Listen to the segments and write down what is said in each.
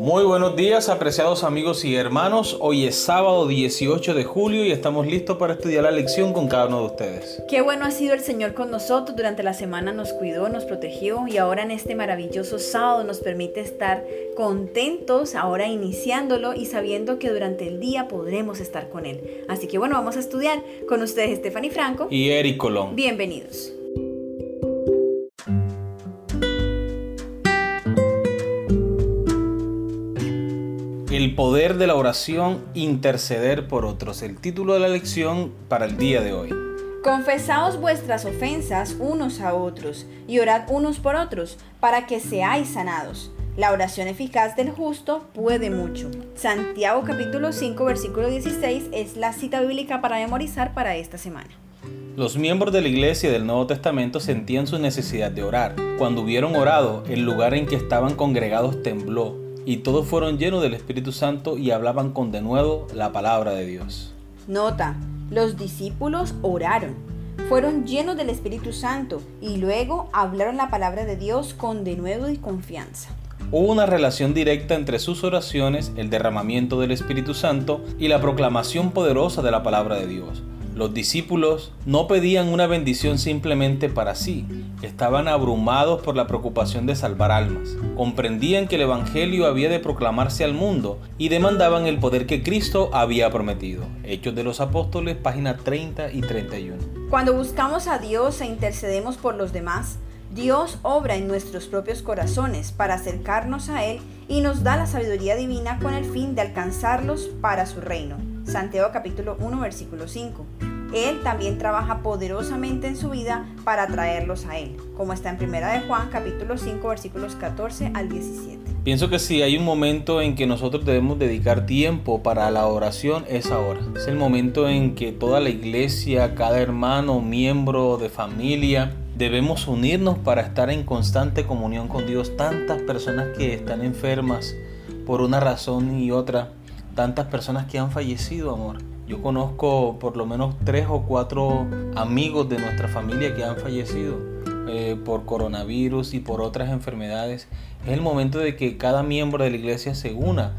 Muy buenos días, apreciados amigos y hermanos. Hoy es sábado 18 de julio y estamos listos para estudiar la lección con cada uno de ustedes. Qué bueno ha sido el Señor con nosotros. Durante la semana nos cuidó, nos protegió y ahora en este maravilloso sábado nos permite estar contentos, ahora iniciándolo y sabiendo que durante el día podremos estar con Él. Así que bueno, vamos a estudiar con ustedes Stephanie Franco y Eric Colón. Bienvenidos. El poder de la oración, interceder por otros. El título de la lección para el día de hoy. Confesaos vuestras ofensas unos a otros y orad unos por otros para que seáis sanados. La oración eficaz del justo puede mucho. Santiago capítulo 5 versículo 16 es la cita bíblica para memorizar para esta semana. Los miembros de la iglesia del Nuevo Testamento sentían su necesidad de orar. Cuando hubieron orado, el lugar en que estaban congregados tembló y todos fueron llenos del Espíritu Santo y hablaban con denuedo la palabra de Dios. Nota, los discípulos oraron, fueron llenos del Espíritu Santo y luego hablaron la palabra de Dios con denuedo y confianza. Hubo una relación directa entre sus oraciones, el derramamiento del Espíritu Santo y la proclamación poderosa de la palabra de Dios. Los discípulos no pedían una bendición simplemente para sí, estaban abrumados por la preocupación de salvar almas, comprendían que el Evangelio había de proclamarse al mundo y demandaban el poder que Cristo había prometido. Hechos de los Apóstoles, páginas 30 y 31. Cuando buscamos a Dios e intercedemos por los demás, Dios obra en nuestros propios corazones para acercarnos a Él y nos da la sabiduría divina con el fin de alcanzarlos para su reino. Santiago capítulo 1 versículo 5. Él también trabaja poderosamente en su vida para traerlos a Él, como está en Primera de Juan capítulo 5 versículos 14 al 17. Pienso que si hay un momento en que nosotros debemos dedicar tiempo para la oración es ahora. Es el momento en que toda la iglesia, cada hermano, miembro de familia, debemos unirnos para estar en constante comunión con Dios. Tantas personas que están enfermas por una razón y otra tantas personas que han fallecido, amor. Yo conozco por lo menos tres o cuatro amigos de nuestra familia que han fallecido eh, por coronavirus y por otras enfermedades. Es el momento de que cada miembro de la iglesia se una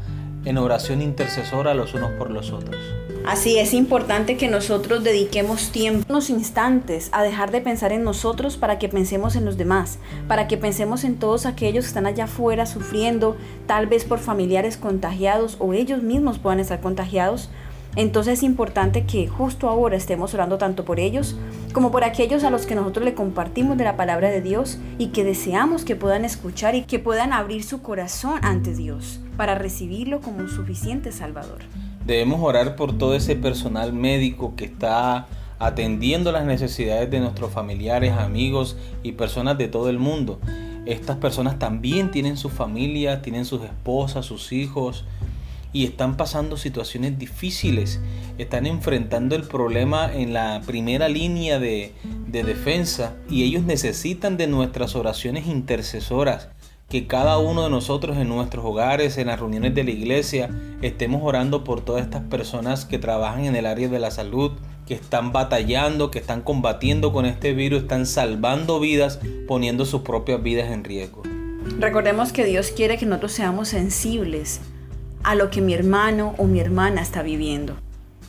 en oración intercesora los unos por los otros. Así es importante que nosotros dediquemos tiempo, unos instantes, a dejar de pensar en nosotros para que pensemos en los demás, para que pensemos en todos aquellos que están allá afuera sufriendo, tal vez por familiares contagiados o ellos mismos puedan estar contagiados. Entonces es importante que justo ahora estemos orando tanto por ellos como por aquellos a los que nosotros le compartimos de la palabra de Dios y que deseamos que puedan escuchar y que puedan abrir su corazón ante Dios para recibirlo como un suficiente Salvador. Debemos orar por todo ese personal médico que está atendiendo las necesidades de nuestros familiares, amigos y personas de todo el mundo. Estas personas también tienen su familia, tienen sus esposas, sus hijos y están pasando situaciones difíciles. Están enfrentando el problema en la primera línea de, de defensa y ellos necesitan de nuestras oraciones intercesoras que cada uno de nosotros en nuestros hogares, en las reuniones de la iglesia, estemos orando por todas estas personas que trabajan en el área de la salud, que están batallando, que están combatiendo con este virus, están salvando vidas, poniendo sus propias vidas en riesgo. Recordemos que Dios quiere que nosotros seamos sensibles a lo que mi hermano o mi hermana está viviendo.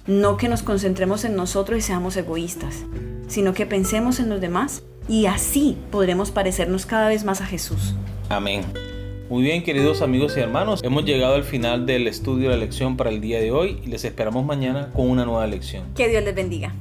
No que nos concentremos en nosotros y seamos egoístas, sino que pensemos en los demás y así podremos parecernos cada vez más a Jesús. Amén. Muy bien, queridos amigos y hermanos, hemos llegado al final del estudio de la lección para el día de hoy y les esperamos mañana con una nueva lección. Que Dios les bendiga.